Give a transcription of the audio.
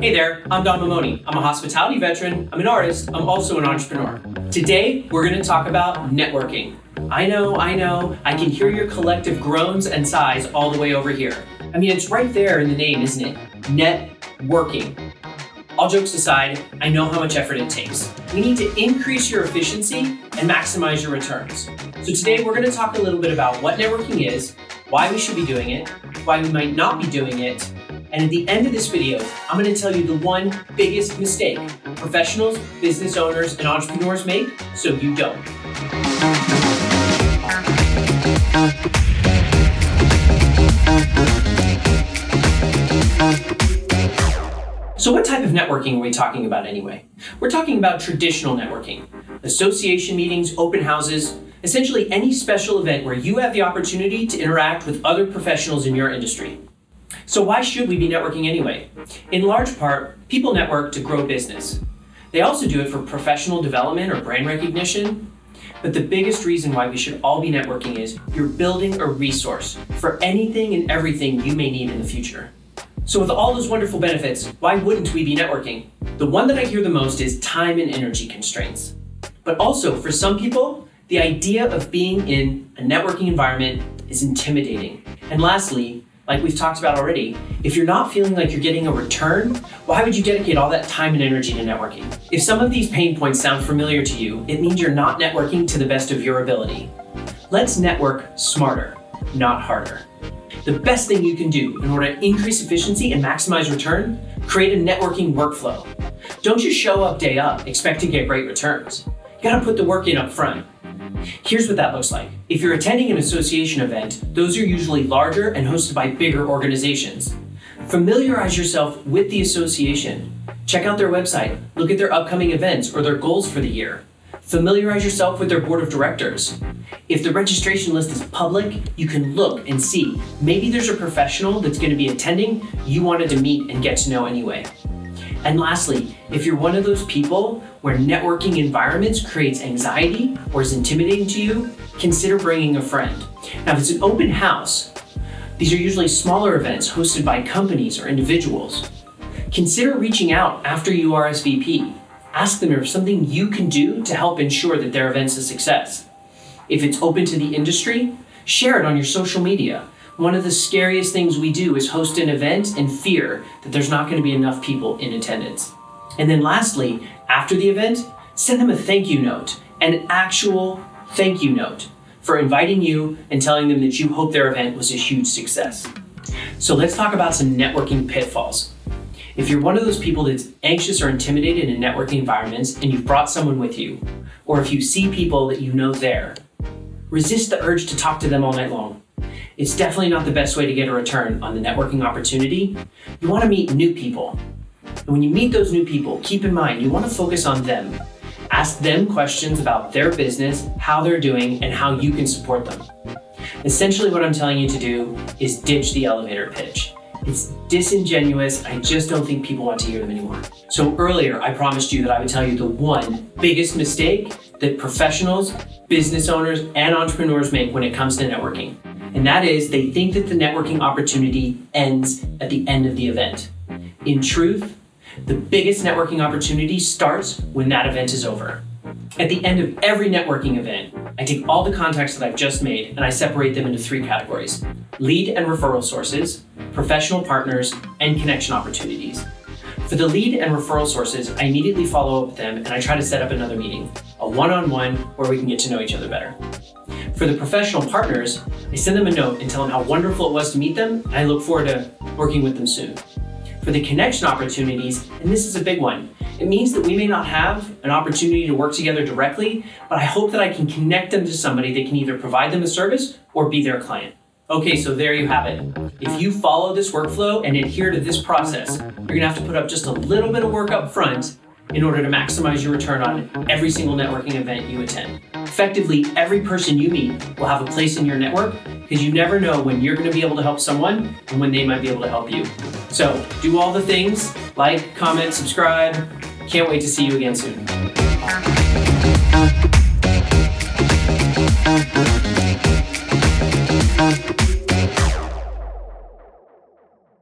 Hey there, I'm Don Mamoni. I'm a hospitality veteran, I'm an artist, I'm also an entrepreneur. Today, we're going to talk about networking. I know, I know, I can hear your collective groans and sighs all the way over here. I mean, it's right there in the name, isn't it? Networking. All jokes aside, I know how much effort it takes. We need to increase your efficiency and maximize your returns. So today we're going to talk a little bit about what networking is, why we should be doing it, why we might not be doing it, and at the end of this video, I'm going to tell you the one biggest mistake professionals, business owners, and entrepreneurs make so you don't. So, what type of networking are we talking about anyway? We're talking about traditional networking association meetings, open houses, essentially any special event where you have the opportunity to interact with other professionals in your industry. So, why should we be networking anyway? In large part, people network to grow business. They also do it for professional development or brand recognition. But the biggest reason why we should all be networking is you're building a resource for anything and everything you may need in the future. So, with all those wonderful benefits, why wouldn't we be networking? The one that I hear the most is time and energy constraints. But also, for some people, the idea of being in a networking environment is intimidating. And lastly, like we've talked about already, if you're not feeling like you're getting a return, why would you dedicate all that time and energy to networking? If some of these pain points sound familiar to you, it means you're not networking to the best of your ability. Let's network smarter, not harder. The best thing you can do in order to increase efficiency and maximize return, create a networking workflow. Don't just show up day up, expect to get great returns. You gotta put the work in up front. Here's what that looks like. If you're attending an association event, those are usually larger and hosted by bigger organizations. Familiarize yourself with the association. Check out their website, look at their upcoming events or their goals for the year. Familiarize yourself with their board of directors. If the registration list is public, you can look and see. Maybe there's a professional that's going to be attending you wanted to meet and get to know anyway. And lastly, if you're one of those people where networking environments creates anxiety or is intimidating to you, consider bringing a friend. Now, if it's an open house, these are usually smaller events hosted by companies or individuals. Consider reaching out after you RSVP. Ask them if something you can do to help ensure that their event's a success. If it's open to the industry, share it on your social media one of the scariest things we do is host an event and fear that there's not going to be enough people in attendance. And then lastly, after the event, send them a thank you note, an actual thank you note for inviting you and telling them that you hope their event was a huge success. So let's talk about some networking pitfalls. If you're one of those people that's anxious or intimidated in networking environments and you've brought someone with you, or if you see people that you know there, resist the urge to talk to them all night long it's definitely not the best way to get a return on the networking opportunity. You want to meet new people. And when you meet those new people, keep in mind you want to focus on them. Ask them questions about their business, how they're doing, and how you can support them. Essentially, what I'm telling you to do is ditch the elevator pitch. It's disingenuous. I just don't think people want to hear them anymore. So, earlier, I promised you that I would tell you the one biggest mistake that professionals, business owners, and entrepreneurs make when it comes to networking and that is they think that the networking opportunity ends at the end of the event. In truth, the biggest networking opportunity starts when that event is over. At the end of every networking event, I take all the contacts that I've just made and I separate them into three categories lead and referral sources, professional partners, and connection opportunities. For the lead and referral sources, I immediately follow up with them and I try to set up another meeting, a one on one where we can get to know each other better. For the professional partners, I send them a note and tell them how wonderful it was to meet them, and I look forward to working with them soon. For the connection opportunities, and this is a big one, it means that we may not have an opportunity to work together directly, but I hope that I can connect them to somebody that can either provide them a service or be their client. Okay, so there you have it. If you follow this workflow and adhere to this process, you're gonna have to put up just a little bit of work up front in order to maximize your return on every single networking event you attend. Effectively, every person you meet will have a place in your network because you never know when you're going to be able to help someone and when they might be able to help you. So, do all the things like, comment, subscribe. Can't wait to see you again soon.